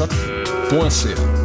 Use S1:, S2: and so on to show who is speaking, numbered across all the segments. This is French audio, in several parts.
S1: choc.ca.
S2: Du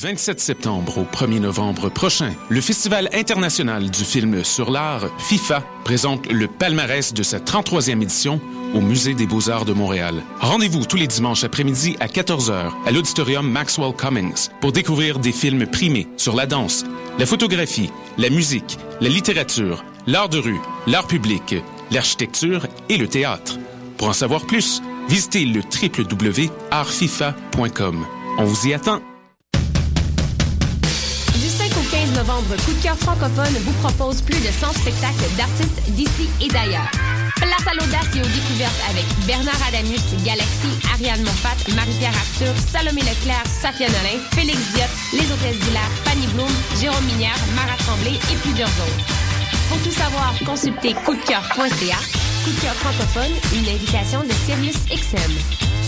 S2: 27 septembre au 1er novembre prochain, le Festival international du film sur l'art, FIFA, présente le palmarès de sa 33e édition au Musée des beaux-arts de Montréal. Rendez-vous tous les dimanches après-midi à 14h à l'auditorium Maxwell Cummings pour découvrir des films primés sur la danse, la photographie, la musique, la littérature, l'art de rue, l'art public, l'architecture et le théâtre. Pour en savoir plus, visitez le www.artfifa.com. On vous y attend.
S3: Novembre, Coup de cœur francophone vous propose plus de 100 spectacles d'artistes d'ici et d'ailleurs. Place à l'audace et aux découvertes avec Bernard Adamus, Galaxy, Ariane Monfat, Marie-Pierre Arthur, Salomé Leclerc, Safia Nolin, Félix Diot, Les Hôtesses d'Hilaire, Fanny Bloom, Jérôme Minière, Mara Tremblay et plusieurs autres. Pour tout savoir, consultez coupdecoeur.ca. Coup de cœur francophone, une invitation de Sirius XM.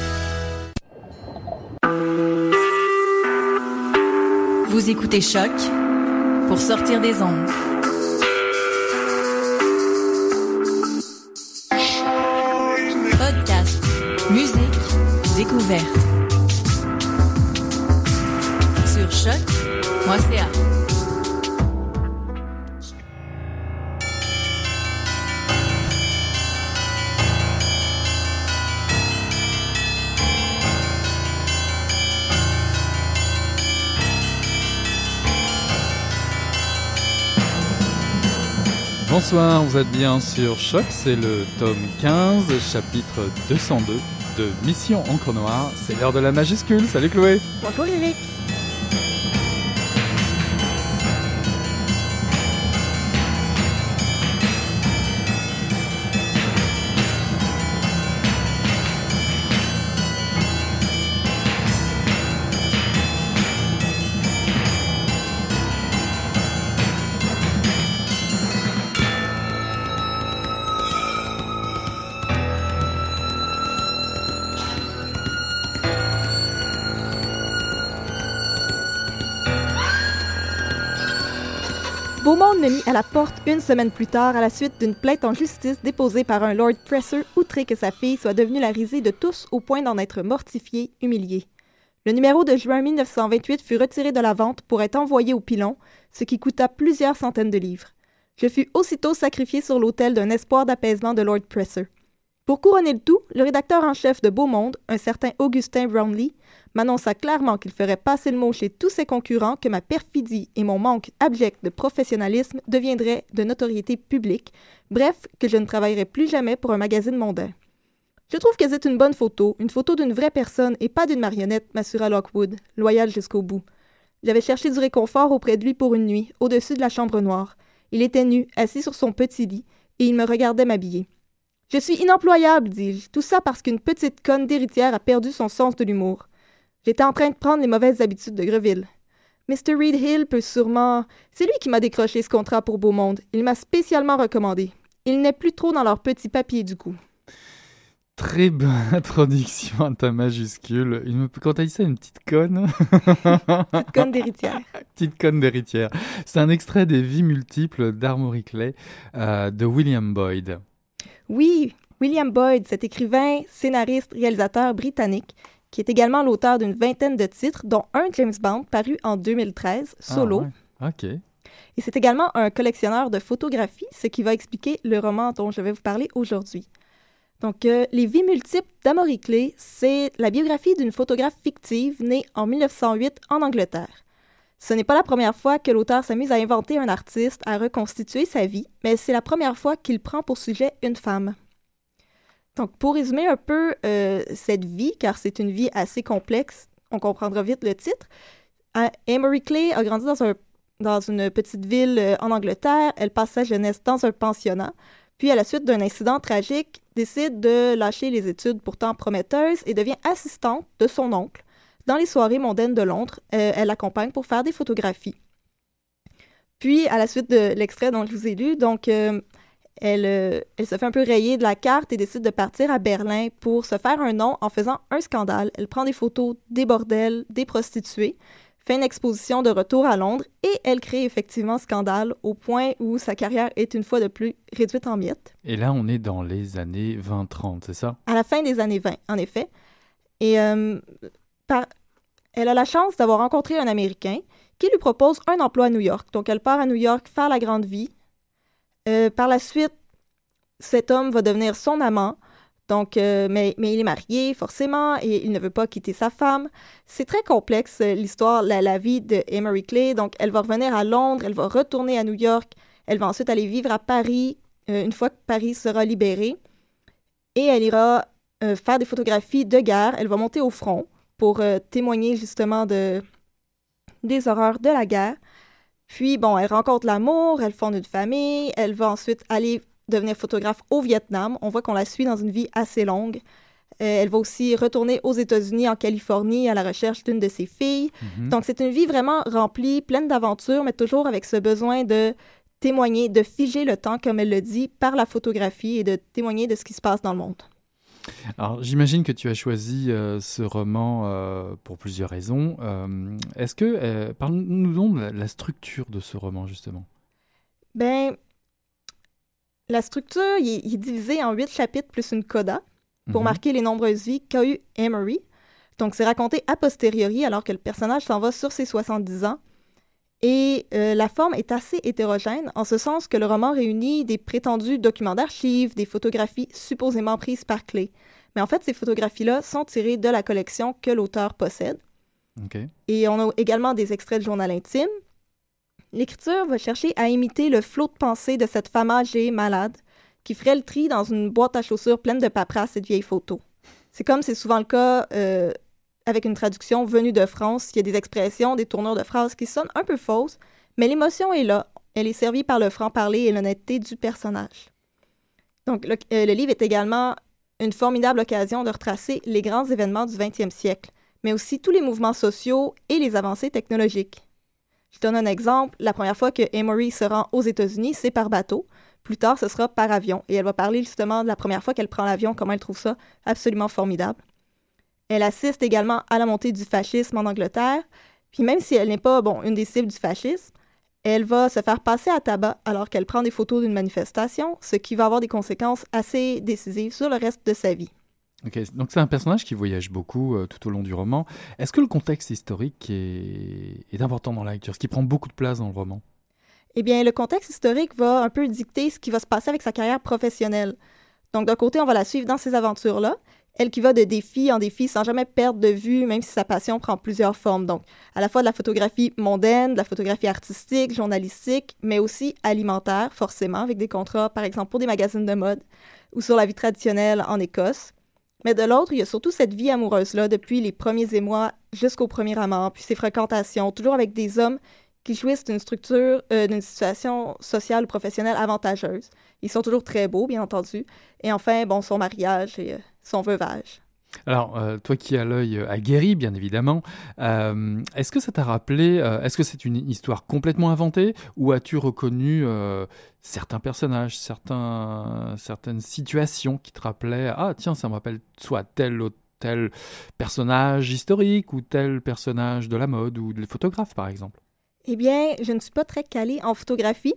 S4: Vous écoutez Choc pour sortir des ondes. Podcast, musique, découverte. Sur choc.ca.
S5: Bonsoir, vous êtes bien sur Choc, c'est le tome 15, chapitre 202 de Mission Encre Noire. C'est l'heure de la majuscule. Salut Chloé
S6: Bonjour Eric. Mis à la porte une semaine plus tard à la suite d'une plainte en justice déposée par un Lord Presser outré que sa fille soit devenue la risée de tous au point d'en être mortifiée, humiliée. Le numéro de juin 1928 fut retiré de la vente pour être envoyé au pilon, ce qui coûta plusieurs centaines de livres. Je fus aussitôt sacrifié sur l'autel d'un espoir d'apaisement de Lord Presser. Pour couronner le tout, le rédacteur en chef de Beaumonde, un certain Augustin Brownlee, m'annonça clairement qu'il ferait passer le mot chez tous ses concurrents que ma perfidie et mon manque abject de professionnalisme deviendraient de notoriété publique, bref, que je ne travaillerais plus jamais pour un magazine mondain. Je trouve que c'est une bonne photo, une photo d'une vraie personne et pas d'une marionnette, m'assura Lockwood, loyal jusqu'au bout. J'avais cherché du réconfort auprès de lui pour une nuit, au-dessus de la chambre noire. Il était nu, assis sur son petit lit, et il me regardait m'habiller. Je suis inemployable, dis-je, tout ça parce qu'une petite conne d'héritière a perdu son sens de l'humour. J'étais en train de prendre les mauvaises habitudes de Greville. Mr. Reed Hill peut sûrement. C'est lui qui m'a décroché ce contrat pour Beaumonde. Il m'a spécialement recommandé. Il n'est plus trop dans leur petit papier du coup.
S5: Très bonne introduction à ta majuscule. Il me... Quand t'as dit ça, une petite conne.
S6: petite conne d'héritière.
S5: petite conne d'héritière. C'est un extrait des Vies multiples d'Armory Clay euh, de William Boyd.
S6: Oui, William Boyd, cet écrivain, scénariste, réalisateur britannique, qui est également l'auteur d'une vingtaine de titres, dont un James Bond paru en 2013, solo.
S5: Ah ouais. Ok.
S6: Et c'est également un collectionneur de photographies, ce qui va expliquer le roman dont je vais vous parler aujourd'hui. Donc, euh, Les vies multiples d'Amory Clay, c'est la biographie d'une photographe fictive née en 1908 en Angleterre. Ce n'est pas la première fois que l'auteur s'amuse à inventer un artiste, à reconstituer sa vie, mais c'est la première fois qu'il prend pour sujet une femme. Donc, pour résumer un peu euh, cette vie, car c'est une vie assez complexe, on comprendra vite le titre. Amory Clay a grandi dans, un, dans une petite ville euh, en Angleterre. Elle passe sa jeunesse dans un pensionnat. Puis, à la suite d'un incident tragique, décide de lâcher les études pourtant prometteuses et devient assistante de son oncle, dans les soirées mondaines de Londres, euh, elle l'accompagne pour faire des photographies. Puis, à la suite de l'extrait dont je vous ai lu, donc, elle, euh, elle, se fait un peu rayer de la carte et décide de partir à Berlin pour se faire un nom en faisant un scandale. Elle prend des photos des bordels, des prostituées, fait une exposition de retour à Londres et elle crée effectivement scandale au point où sa carrière est une fois de plus réduite en miettes.
S5: Et là, on est dans les années 20-30, c'est ça?
S6: À la fin des années 20, en effet. Et elle a la chance d'avoir rencontré un Américain qui lui propose un emploi à New York. Donc, elle part à New York faire la grande vie. Euh, par la suite, cet homme va devenir son amant. Donc, euh, mais, il est marié, forcément, et il ne veut pas quitter sa femme. C'est très complexe, euh, l'histoire, la, vie de Emery Clay. Donc, elle va revenir à Londres, elle va retourner à New York, elle va ensuite aller vivre à Paris, une fois que Paris sera libéré. Et elle ira faire des photographies de guerre. Elle va monter au front pour témoigner justement de, des horreurs de la guerre. Puis, bon, elle rencontre l'amour, elle fonde une famille, elle va ensuite aller devenir photographe au Vietnam. On voit qu'on la suit dans une vie assez longue. Euh, elle va aussi retourner aux États-Unis, en Californie, à la recherche d'une de ses filles. Mhm. Donc, c'est une vie vraiment remplie, pleine d'aventures, mais toujours avec ce besoin de témoigner, de figer le temps, comme elle le dit, par la photographie et de témoigner de ce qui se passe dans le monde.
S5: Alors, j'imagine que tu as choisi euh, ce roman euh, pour plusieurs raisons. Euh, est-ce que, parle-nous de la, structure de ce roman, justement.
S6: Ben, la structure, il, est divisé en huit chapitres plus une coda pour mhm. marquer les nombreuses vies qu'a eu Emery. Donc, c'est raconté a posteriori alors que le personnage s'en va sur ses 70 ans. Et la forme est assez hétérogène, en ce sens que le roman réunit des prétendus documents d'archives, des photographies supposément prises par clé. Mais en fait, ces photographies-là sont tirées de la collection que l'auteur possède. Et on a également des extraits de journal intime. L'écriture va chercher à imiter le flot de pensée de cette femme âgée malade qui ferait le tri dans une boîte à chaussures pleine de paperasses et de vieilles photos. C'est comme c'est souvent le cas euh, avec une traduction venue de France. Il y a des expressions, des tournures de phrases qui sonnent un peu fausses, mais l'émotion est là. Elle est servie par le franc-parler et l'honnêteté du personnage. Donc, le, euh, livre est également une formidable occasion de retracer les grands événements du 20e siècle, mais aussi tous les mouvements sociaux et les avancées technologiques. Je donne un exemple. La première fois que Emory se rend aux États-Unis, c'est par bateau. Plus tard, ce sera par avion. Et elle va parler justement de la première fois qu'elle prend l'avion, comment elle trouve ça absolument formidable. Elle assiste également à la montée du fascisme en Angleterre. Puis même si elle n'est pas bon, une des cibles du fascisme, elle va se faire passer à tabac alors qu'elle prend des photos d'une manifestation, ce qui va avoir des conséquences assez décisives sur le reste de sa vie.
S5: Ok, donc c'est un personnage qui voyage beaucoup euh, tout au long du roman. Est-ce que le contexte historique est... est, important dans la lecture, ce qui prend beaucoup de place dans le roman?
S6: Eh bien, le contexte historique va un peu dicter ce qui va se passer avec sa carrière professionnelle. Donc, d'un côté, on va la suivre dans ses aventures-là, elle qui va de défi en défi sans jamais perdre de vue, même si sa passion prend plusieurs formes. Donc, à la fois de la photographie mondaine, de la photographie artistique, journalistique, mais aussi alimentaire, forcément, avec des contrats, par exemple, pour des magazines de mode ou sur la vie traditionnelle en Écosse. Mais de l'autre, il y a surtout cette vie amoureuse-là depuis les premiers émois jusqu'au premier amant, puis ses fréquentations, toujours avec des hommes qui jouissent d'une structure, euh, d'une situation sociale ou professionnelle avantageuse. Ils sont toujours très beaux, bien entendu. Et enfin, bon, son mariage et euh, son veuvage.
S5: Alors, euh, toi qui as l'œil aguerri, bien évidemment, est-ce que ça t'a rappelé, est-ce que c'est une histoire complètement inventée ou as-tu reconnu certains personnages, certaines situations qui te rappelaient, ah tiens, ça me rappelle soit tel ou tel personnage historique ou tel personnage de la mode ou des photographes, par exemple?
S6: Eh bien, je ne suis pas très calée en photographie,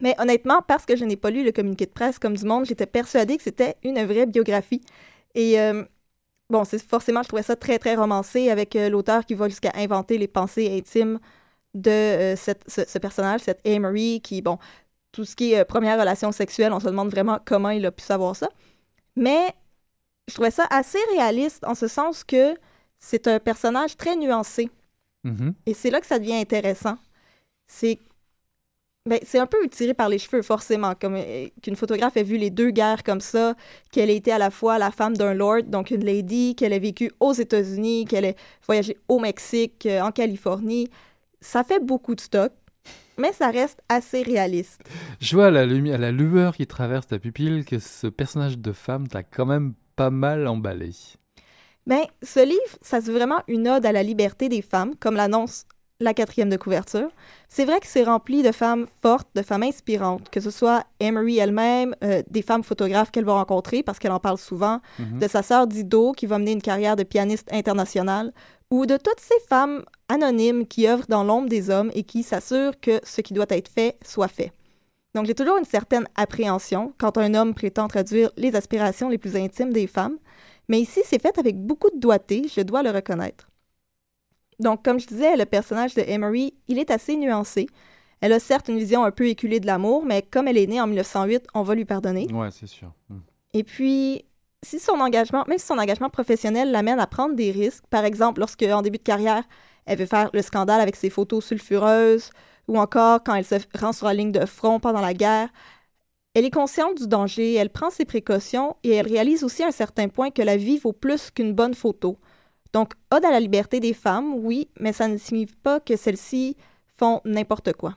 S6: mais honnêtement, parce que je n'ai pas lu le communiqué de presse comme du monde, j'étais persuadée que c'était une vraie biographie. Et euh, bon, c'est forcément, je trouvais ça très, très romancé avec euh, l'auteur qui va jusqu'à inventer les pensées intimes de euh, cette, ce, personnage, cette Amory, qui, bon, tout ce qui est première relation sexuelle, on se demande vraiment comment il a pu savoir ça. Mais je trouvais ça assez réaliste en ce sens que c'est un personnage très nuancé.
S5: Mhm.
S6: Et c'est là que ça devient intéressant. C'est ben, c'est un peu tiré par les cheveux, forcément, comme euh, qu'une photographe ait vu les deux guerres comme ça, qu'elle ait été à la fois la femme d'un lord, donc une lady, qu'elle ait vécu aux États-Unis, qu'elle ait voyagé au Mexique, euh, en Californie. Ça fait beaucoup de stock, mais ça reste assez réaliste.
S5: Je vois à la, à la lueur qui traverse ta pupille que ce personnage de femme t'a quand même pas mal emballé.
S6: Ben, ce livre, ça se veut vraiment une ode à la liberté des femmes, comme l'annonce la quatrième de couverture. C'est vrai que c'est rempli de femmes fortes, de femmes inspirantes, que ce soit Emery elle-même, euh, des femmes photographes qu'elle va rencontrer parce qu'elle en parle souvent,
S5: Mhm.
S6: de sa sœur Dido qui va mener une carrière de pianiste internationale, ou de toutes ces femmes anonymes qui œuvrent dans l'ombre des hommes et qui s'assurent que ce qui doit être fait soit fait. Donc j'ai toujours une certaine appréhension quand un homme prétend traduire les aspirations les plus intimes des femmes, mais ici c'est fait avec beaucoup de doigté, je dois le reconnaître. Donc, comme je disais, le personnage de Emery, il est assez nuancé. Elle a certes une vision un peu éculée de l'amour, mais comme elle est née en 1908, on va lui pardonner.
S5: Ouais, c'est sûr. Mhm.
S6: Et puis, si son engagement, même si son engagement professionnel l'amène à prendre des risques, par exemple lorsque, en début de carrière, elle veut faire le scandale avec ses photos sulfureuses, ou encore quand elle se rend sur la ligne de front pendant la guerre, elle est consciente du danger, elle prend ses précautions et elle réalise aussi à un certain point que la vie vaut plus qu'une bonne photo. Donc, ode à la liberté des femmes, oui, mais ça ne signifie pas que celles-ci font n'importe quoi.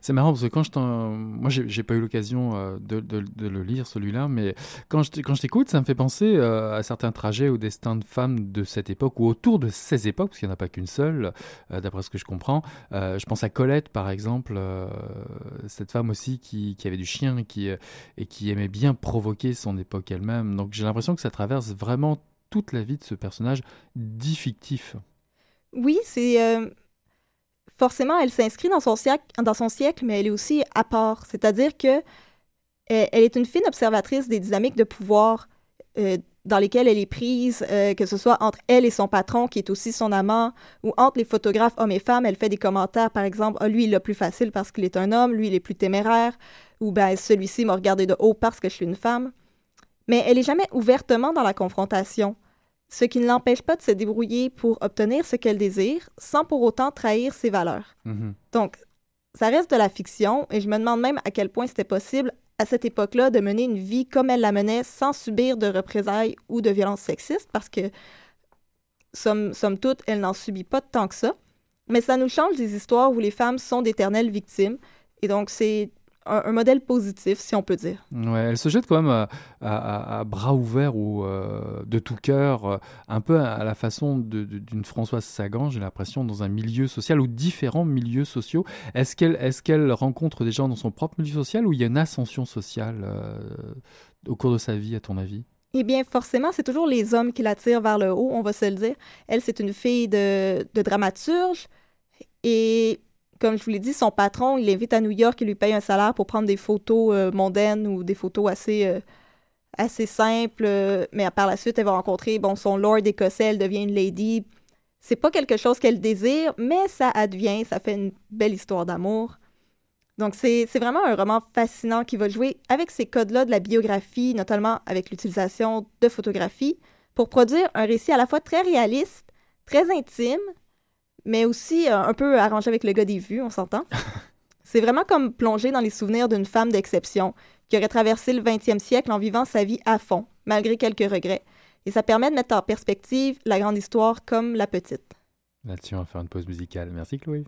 S5: C'est marrant parce que quand je. Moi, j'ai pas eu l'occasion euh, de, le lire, celui-là, mais quand je, quand je t'écoute, ça me fait penser euh, à certains trajets au destin de femmes de cette époque ou autour de ces époques, parce qu'il n'y en a pas qu'une seule, euh, d'après ce que je comprends. Je pense à Colette, par exemple, cette femme aussi qui, avait du chien et qui, et qui aimait bien provoquer son époque elle-même. Donc j'ai l'impression que ça traverse vraiment toute la vie de ce personnage dit fictif.
S6: Oui, c'est... Forcément, elle s'inscrit dans, son siècle, dans son siècle, mais elle est aussi à part. C'est-à-dire que elle, elle est une fine observatrice des dynamiques de pouvoir euh, dans lesquelles elle est prise, euh, que ce soit entre elle et son patron, qui est aussi son amant, ou entre les photographes hommes et femmes. Elle fait des commentaires, par exemple, ah, lui, il l'a plus facile parce qu'il est un homme, lui, il est plus téméraire, ou ben celui-ci m'a regardé de haut parce que je suis une femme. Mais elle est jamais ouvertement dans la confrontation ce qui ne l'empêche pas de se débrouiller pour obtenir ce qu'elle désire, sans pour autant trahir ses valeurs.
S5: Mhm.
S6: Donc, ça reste de la fiction, et je me demande même à quel point c'était possible à cette époque-là de mener une vie comme elle la menait sans subir de représailles ou de violences sexistes, parce que, somme, somme toute, elle n'en subit pas tant que ça. Mais ça nous change des histoires où les femmes sont d'éternelles victimes, et donc c'est un, un modèle positif, si on peut dire.
S5: Ouais, elle se jette quand même à, à- bras ouverts ou euh, de tout cœur, euh, un peu à, à la façon d'une Françoise Sagan, j'ai l'impression, dans un milieu social ou différents milieux sociaux. Est-ce qu'elle est qu'elle rencontre des gens dans son propre milieu social ou il y a une ascension sociale euh, au cours de sa vie, à ton avis?
S6: Eh bien, forcément, c'est toujours les hommes qui l'attirent vers le haut, on va se le dire. Elle, c'est une fille de, de dramaturge. Et comme je vous l'ai dit, son patron, il l'invite à New York, il lui paye un salaire pour prendre des photos euh, mondaines ou des photos assez, euh, simples. euh, mais par la suite, elle va rencontrer bon, son lord écossais, elle devient une lady. C'est pas quelque chose qu'elle désire, mais ça advient, ça fait une belle histoire d'amour. Donc, c'est vraiment un roman fascinant qui va jouer avec ces codes-là de la biographie, notamment avec l'utilisation de photographie, pour produire un récit à la fois très réaliste, très intime, mais aussi euh, un peu arrangé avec le gars des vues, on s'entend. c'est vraiment comme plonger dans les souvenirs d'une femme d'exception qui aurait traversé le 20e siècle en vivant sa vie à fond, malgré quelques regrets. Et ça permet de mettre en perspective la grande histoire comme la petite.
S5: Là-dessus, on va faire une pause musicale. Merci Chloé.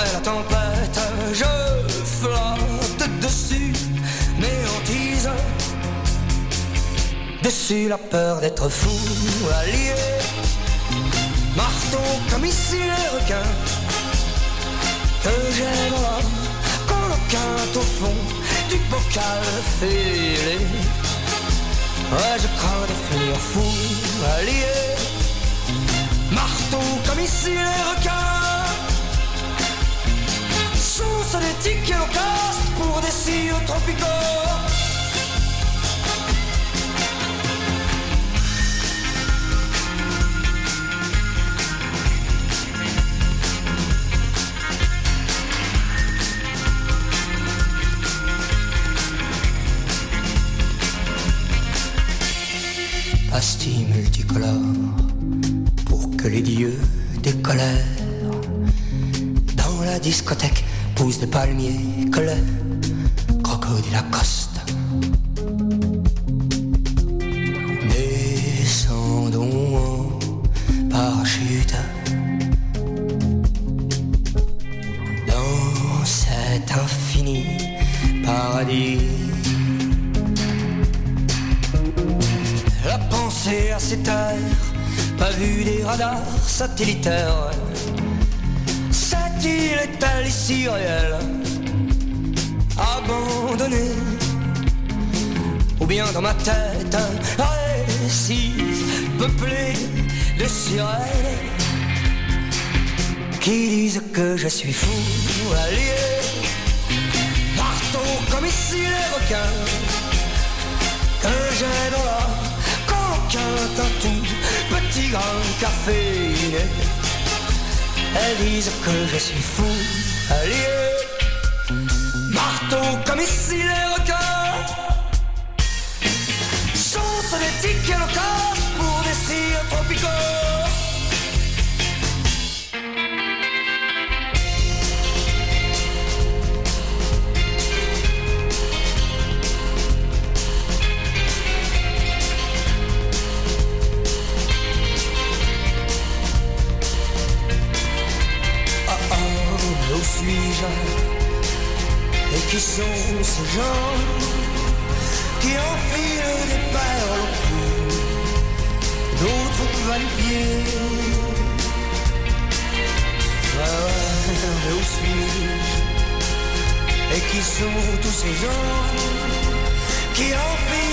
S1: Après la tempête, je flotte dessus mes. Dessus la peur d'être fou, allié. Marteau comme ici les requins que j'aime quinte au fond du bocal fêlé. Ouais, je crains de finir fou, allié. Marteau comme ici les requins. Sauce des tickets locaux pour des cires tropicaux. pastilles multicolores pour que les dieux des colères dans la discothèque poussent des palmiers le crocodile accoste. Descendons en parachute dans cet infini paradis. La pensée à ces terres, pas vu des radars satellitaires. Île est-elle ici réelle, abandonnée Ou bien dans ma tête un récif peuplé de sirènes qui disent que je suis fou, allié, marteau comme ici les requins que j'ai dans la coquin un tout petit grain caféiné. Elles disent que je suis fou, allié, marteau comme ici les requins. Sauce des tickets locaux qui sont ces gens qui enfilent des perles au d'autres va-les-pieds Ah ouais, mais où suis-je? Et qui sont tous ces gens qui enfilent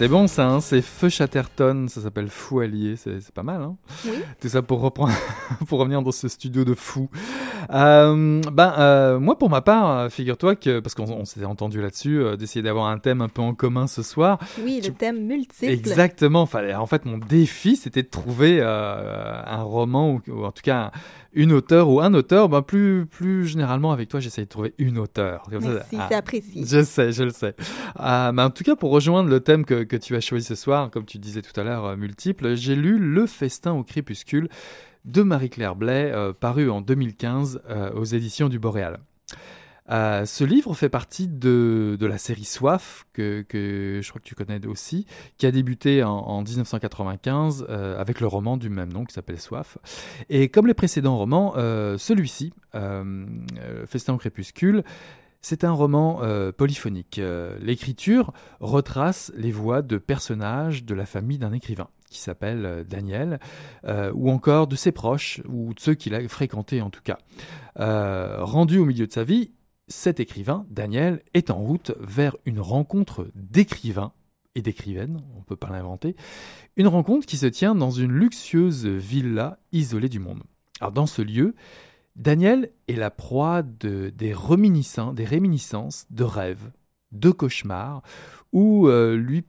S5: C'était bon ça, hein c'est Feu Chatterton, ça s'appelle Fou Allié, c'est pas mal. Hein
S6: Oui.
S5: Tout ça pour reprendre, pour revenir dans ce studio de fou. Euh, ben euh, moi pour ma part, figure-toi que parce qu'on on s'était entendu là-dessus, euh, d'essayer d'avoir un thème un peu en commun ce soir.
S6: Oui, le thème multiple.
S5: Exactement. Fallait, en fait, mon défi, c'était de trouver un roman ou, ou en tout cas une auteure ou un auteur. Ben plus, plus généralement avec toi, j'essaye de trouver une auteure. Comme ça,
S6: Merci,
S5: ah,
S6: c'est apprécié.
S5: je sais, je le sais. Euh, mais en tout cas, pour rejoindre le thème que, que tu as choisi ce soir, comme tu disais tout à l'heure, euh, multiple, j'ai lu Le Festin au crépuscule de Marie-Claire Blais, euh, paru en 2015 euh, aux éditions du Boréal. Euh, ce livre fait partie de, la série Soif, que, je crois que tu connais aussi, qui a débuté en, en 1995 euh, avec le roman du même nom qui s'appelle Soif. Et comme les précédents romans, euh, celui-ci, Festin au crépuscule, c'est un roman polyphonique. L'écriture retrace les voix de personnages de la famille d'un écrivain qui s'appelle Daniel, ou encore de ses proches, ou de ceux qu'il a fréquentés en tout cas. Rendu au milieu de sa vie, cet écrivain, Daniel, est en route vers une rencontre d'écrivains et d'écrivaines, on peut pas l'inventer, une rencontre qui se tient dans une luxueuse villa isolée du monde. Alors dans ce lieu, Daniel est la proie de, des, réminiscences, de rêves, de cauchemars, où euh, lui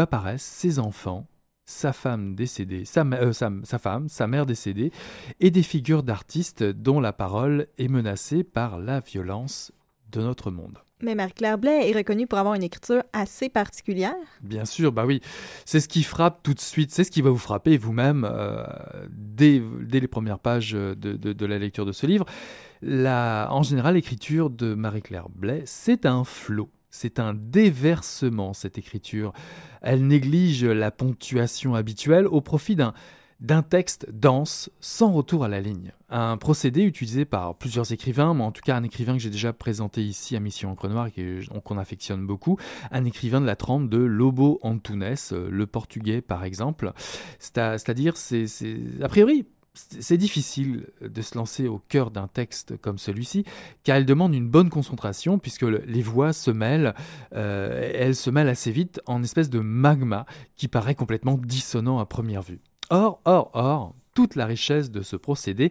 S5: apparaissent ses enfants, sa femme décédée, sa, euh, sa, femme, sa mère décédée, et des figures d'artistes dont la parole est menacée par la violence de notre monde.
S6: Mais Marie-Claire Blais est reconnue pour avoir une écriture assez particulière.
S5: Bien sûr, bah oui. C'est ce qui frappe tout de suite, c'est ce qui va vous frapper vous-même euh, dès, les premières pages de, de, la lecture de ce livre. La, en général, l'écriture de Marie-Claire Blais, c'est un flot. C'est un déversement, cette écriture. Elle néglige la ponctuation habituelle au profit d'un d'un texte dense, sans retour à la ligne. Un procédé utilisé par plusieurs écrivains, mais en tout cas un écrivain que j'ai déjà présenté ici à Mission Encre Noire et qu'on affectionne beaucoup, un écrivain de la trempe de Lobo Antunes, euh, le portugais par exemple. C'est-à-dire, c'est, a priori, c'est difficile de se lancer au cœur d'un texte comme celui-ci, car elle demande une bonne concentration, puisque les voix se mêlent, euh, elles se mêlent assez vite en espèce de magma qui paraît complètement dissonant à première vue. Or, or, or, toute la richesse de ce procédé,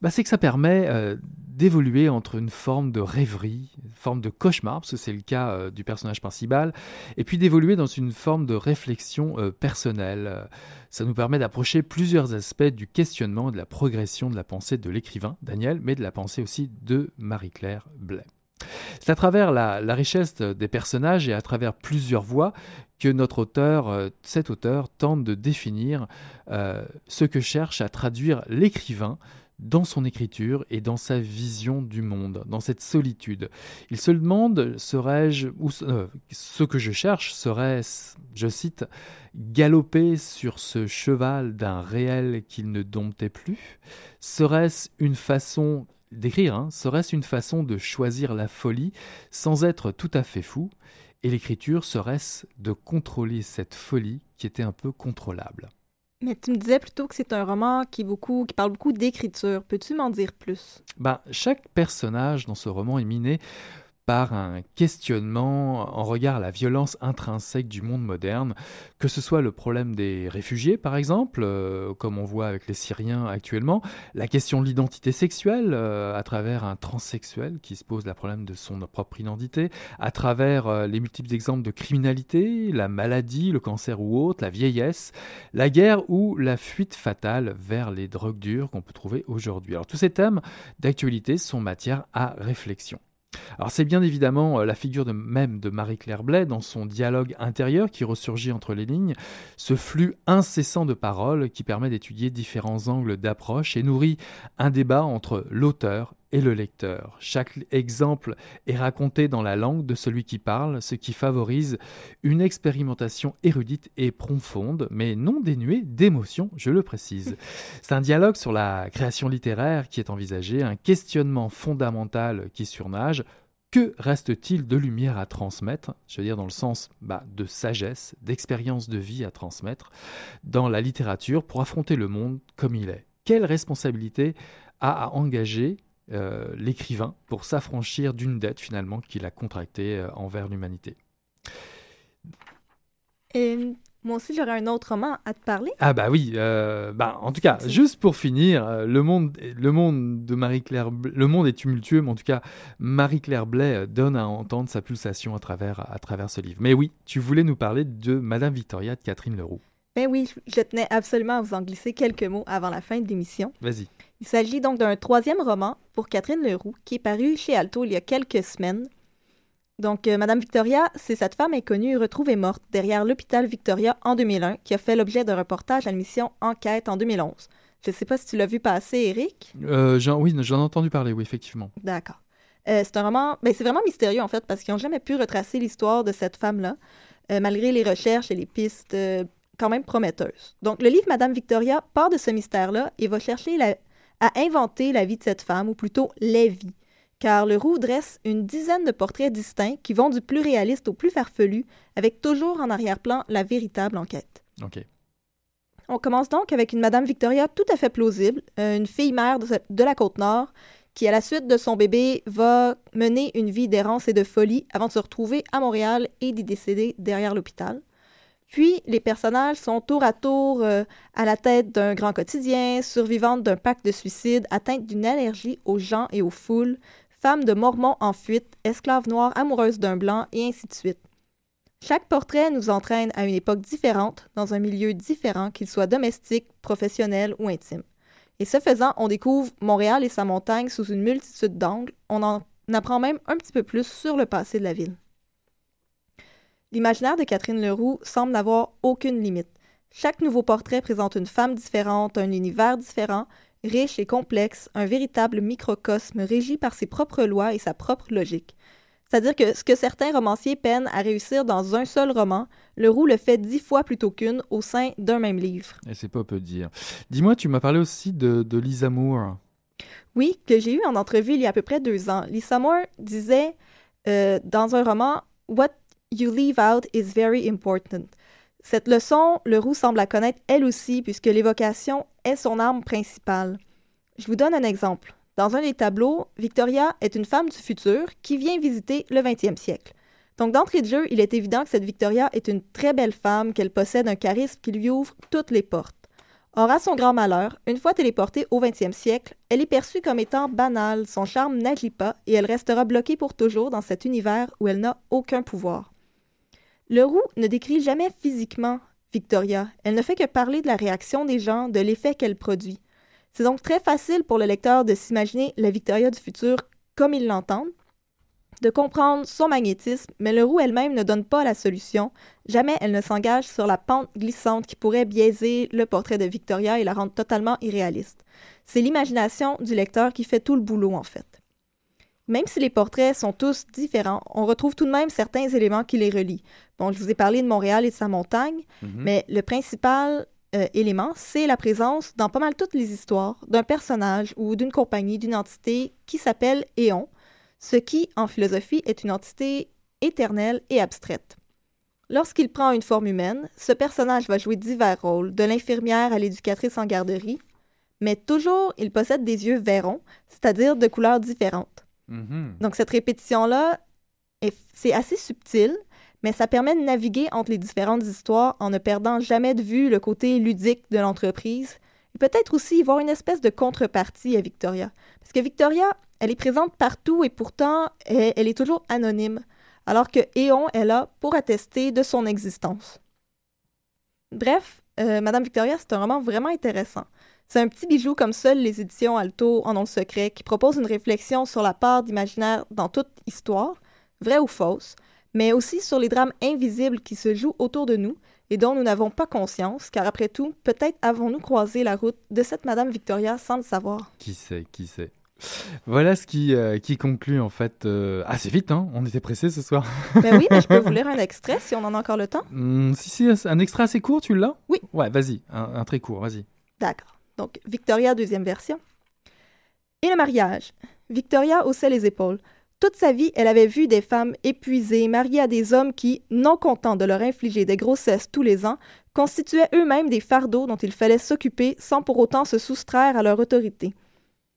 S5: bah, c'est que ça permet euh, d'évoluer entre une forme de rêverie, une forme de cauchemar, parce que c'est le cas euh, du personnage principal, et puis d'évoluer dans une forme de réflexion euh, personnelle. Ça nous permet d'approcher plusieurs aspects du questionnement et de la progression de la pensée de l'écrivain, Daniel, mais de la pensée aussi de Marie-Claire Blais. C'est à travers la, richesse des personnages et à travers plusieurs voix que notre auteur, euh, cet auteur, tente de définir euh, ce que cherche à traduire l'écrivain dans son écriture et dans sa vision du monde, dans cette solitude. Il se demande, serais-je, ou euh, ce que je cherche serait, je cite, galoper sur ce cheval d'un réel qu'il ne domptait plus Serait-ce une façon d'écrire, hein, serait-ce une façon de choisir la folie sans être tout à fait fou Et l'écriture serait-ce de contrôler cette folie qui était un peu contrôlable?
S6: Mais tu me disais plutôt que c'est un roman qui, beaucoup, qui parle beaucoup d'écriture. Peux-tu m'en dire plus?
S5: Ben, chaque personnage dans ce roman est miné par un questionnement en regard à la violence intrinsèque du monde moderne, que ce soit le problème des réfugiés par exemple, euh, comme on voit avec les Syriens actuellement, la question de l'identité sexuelle euh, à travers un transsexuel qui se pose le problème de son propre identité, à travers euh, les multiples exemples de criminalité, la maladie, le cancer ou autre, la vieillesse, la guerre ou la fuite fatale vers les drogues dures qu'on peut trouver aujourd'hui. Alors tous ces thèmes d'actualité sont matière à réflexion. Alors c'est bien évidemment euh, la figure de, même de Marie-Claire Blais dans son dialogue intérieur qui ressurgit entre les lignes, ce flux incessant de paroles qui permet d'étudier différents angles d'approche et nourrit un débat entre l'auteur et le lecteur. Chaque exemple est raconté dans la langue de celui qui parle, ce qui favorise une expérimentation érudite et profonde, mais non dénuée d'émotion, je le précise. C'est un dialogue sur la création littéraire qui est envisagé, un questionnement fondamental qui surnage. Que reste-t-il de lumière à transmettre? Je veux dire dans le sens bah, de sagesse, d'expérience de vie à transmettre dans la littérature pour affronter le monde comme il est. Quelle responsabilité a à engager euh, l'écrivain pour s'affranchir d'une dette finalement qu'il a contractée euh, envers l'humanité.
S6: Et moi aussi, j'aurais un autre roman à te parler.
S5: Ah bah oui, euh, bah, en tout cas, juste pour finir, le monde, le monde de Marie-Claire, le monde est tumultueux, mais en tout cas, Marie-Claire Blais donne à entendre sa pulsation à travers, à travers ce livre. Mais oui, tu voulais nous parler de Madame Victoria de Catherine Leroux.
S6: Ben oui, je tenais absolument à vous en glisser quelques mots avant la fin de l'émission.
S5: Vas-y.
S6: Il s'agit donc d'un troisième roman pour Catherine Leroux qui est paru chez Alto il y a quelques semaines. Donc, euh, Madame Victoria, c'est cette femme inconnue retrouvée morte derrière l'hôpital Victoria en 2001 qui a fait l'objet d'un reportage à l'émission Enquête en 2011. Je ne sais pas si tu l'as vu passer, Eric.
S5: Euh, oui, j'en ai entendu parler, oui, effectivement.
S6: D'accord. Euh, c'est un roman, ben, c'est vraiment mystérieux en fait parce qu'ils n'ont jamais pu retracer l'histoire de cette femme-là, malgré les recherches et les pistes quand même prometteuses. Donc, le livre Madame Victoria part de ce mystère-là et va chercher la, à inventer la vie de cette femme, ou plutôt les vies, car le roux dresse une dizaine de portraits distincts qui vont du plus réaliste au plus farfelu, avec toujours en arrière-plan la véritable enquête. On commence donc avec une Madame Victoria tout à fait plausible, euh, une fille mère de, la Côte-Nord, qui, à la suite de son bébé, va mener une vie d'errance et de folie avant de se retrouver à Montréal et d'y décéder derrière l'hôpital. Puis, les personnages sont tour à tour euh, à la tête d'un grand quotidien, survivante d'un pacte de suicide, atteinte d'une allergie aux gens et aux foules, femme de mormons en fuite, esclave noire amoureuse d'un blanc, et ainsi de suite. Chaque portrait nous entraîne à une époque différente, dans un milieu différent, qu'il soit domestique, professionnel ou intime. Et ce faisant, on découvre Montréal et sa montagne sous une multitude d'angles. On en apprend même un petit peu plus sur le passé de la ville. L'imaginaire de Catherine Leroux semble n'avoir aucune limite. Chaque nouveau portrait présente une femme différente, un univers différent, riche et complexe, un véritable microcosme régi par ses propres lois et sa propre logique. C'est-à-dire que ce que certains romanciers peinent à réussir dans un seul roman, Leroux le fait dix fois plutôt qu'une au sein d'un même livre.
S5: Et c'est pas peu dire. Dis-moi, tu m'as parlé aussi de, de Lisa Moore.
S6: Oui, que j'ai eu en entrevue il y a à peu près deux ans. Lisa Moore disait euh, dans un roman What You leave out is very important. Cette leçon, Leroux semble la connaître elle aussi, puisque l'évocation est son arme principale. Je vous donne un exemple. Dans un des tableaux, Victoria est une femme du futur qui vient visiter le 20e siècle. Donc, d'entrée de jeu, il est évident que cette Victoria est une très belle femme, qu'elle possède un charisme qui lui ouvre toutes les portes. Or, à son grand malheur, une fois téléportée au 20e siècle, elle est perçue comme étant banale, son charme n'agit pas et elle restera bloquée pour toujours dans cet univers où elle n'a aucun pouvoir. Leroux ne décrit jamais physiquement Victoria. Elle ne fait que parler de la réaction des gens, de l'effet qu'elle produit. C'est donc très facile pour le lecteur de s'imaginer la Victoria du futur comme il l'entend, de comprendre son magnétisme, mais Leroux elle-même ne donne pas la solution. Jamais elle ne s'engage sur la pente glissante qui pourrait biaiser le portrait de Victoria et la rendre totalement irréaliste. C'est l'imagination du lecteur qui fait tout le boulot en fait. Même si les portraits sont tous différents, on retrouve tout de même certains éléments qui les relient. Bon, je vous ai parlé de Montréal et de sa montagne,
S5: Mhm.
S6: mais le principal euh, élément, c'est la présence dans pas mal toutes les histoires d'un personnage ou d'une compagnie, d'une entité qui s'appelle Éon, ce qui, en philosophie, est une entité éternelle et abstraite. Lorsqu'il prend une forme humaine, ce personnage va jouer divers rôles, de l'infirmière à l'éducatrice en garderie, mais toujours il possède des yeux verrons, c'est-à-dire de couleurs différentes.
S5: Mhm.
S6: Donc cette répétition-là, est- c'est assez subtil, mais ça permet de naviguer entre les différentes histoires en ne perdant jamais de vue le côté ludique de l'entreprise. Et peut-être aussi voir une espèce de contrepartie à Victoria. Parce que Victoria, elle est présente partout et pourtant, elle, est toujours anonyme. Alors que Éon est là pour attester de son existence. Bref, euh, Madame Victoria, c'est un roman vraiment intéressant. C'est un petit bijou comme seules les éditions Alto en ont le secret, qui propose une réflexion sur la part d'imaginaire dans toute histoire, vraie ou fausse, mais aussi sur les drames invisibles qui se jouent autour de nous et dont nous n'avons pas conscience, car après tout, peut-être avons-nous croisé la route de cette Madame Victoria sans le savoir.
S5: Qui sait, qui sait. Voilà ce qui, euh, qui conclut en fait euh, assez vite, hein on était pressés ce soir.
S6: Mais oui, mais je peux vous lire un extrait si on en a encore le temps.
S5: Hmm, si c'est un extrait assez court, tu l'as?
S6: Oui.
S5: Ouais, vas-y, un, un très court, vas-y.
S6: D'accord. Donc, Victoria, deuxième version. Et le mariage. Victoria haussait les épaules. Toute sa vie, elle avait vu des femmes épuisées, mariées à des hommes qui, non contents de leur infliger des grossesses tous les ans, constituaient eux-mêmes des fardeaux dont il fallait s'occuper sans pour autant se soustraire à leur autorité.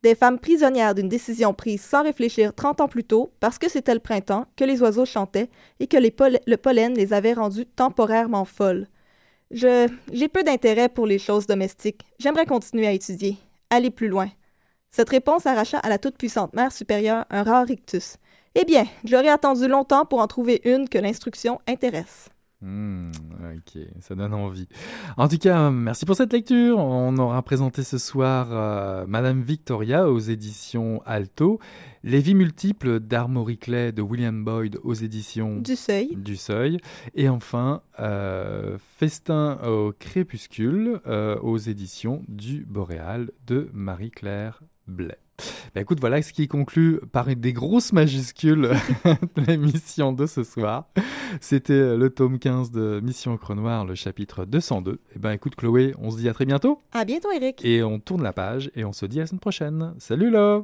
S6: Des femmes prisonnières d'une décision prise sans réfléchir 30 ans plus tôt, parce que c'était le printemps, que les oiseaux chantaient et que le pollen les avait rendues temporairement folles. Je j'ai peu d'intérêt pour les choses domestiques. J'aimerais continuer à étudier, aller plus loin. Cette réponse arracha à la toute-puissante mère supérieure un rare rictus. Eh bien, j'aurais attendu longtemps pour en trouver une que l'instruction intéresse.
S5: Hmm, ok, ça donne envie. En tout cas, merci pour cette lecture. On aura présenté ce soir euh, Madame Victoria aux éditions Alto, Les vies multiples d'Armory Clay de William Boyd aux éditions
S6: Du seuil.
S5: du Seuil. Et enfin, euh, Festin au crépuscule euh, aux éditions du Boréal de Marie-Claire Blais. Bah écoute, voilà ce qui conclut par des grosses majuscules l'émission de ce soir. C'était le tome 15 de Mission Crenoir, le chapitre 202. Et ben écoute Chloé, on se dit à très bientôt
S6: À bientôt, Eric.
S5: et on tourne la page et on se dit à la semaine prochaine. Salut là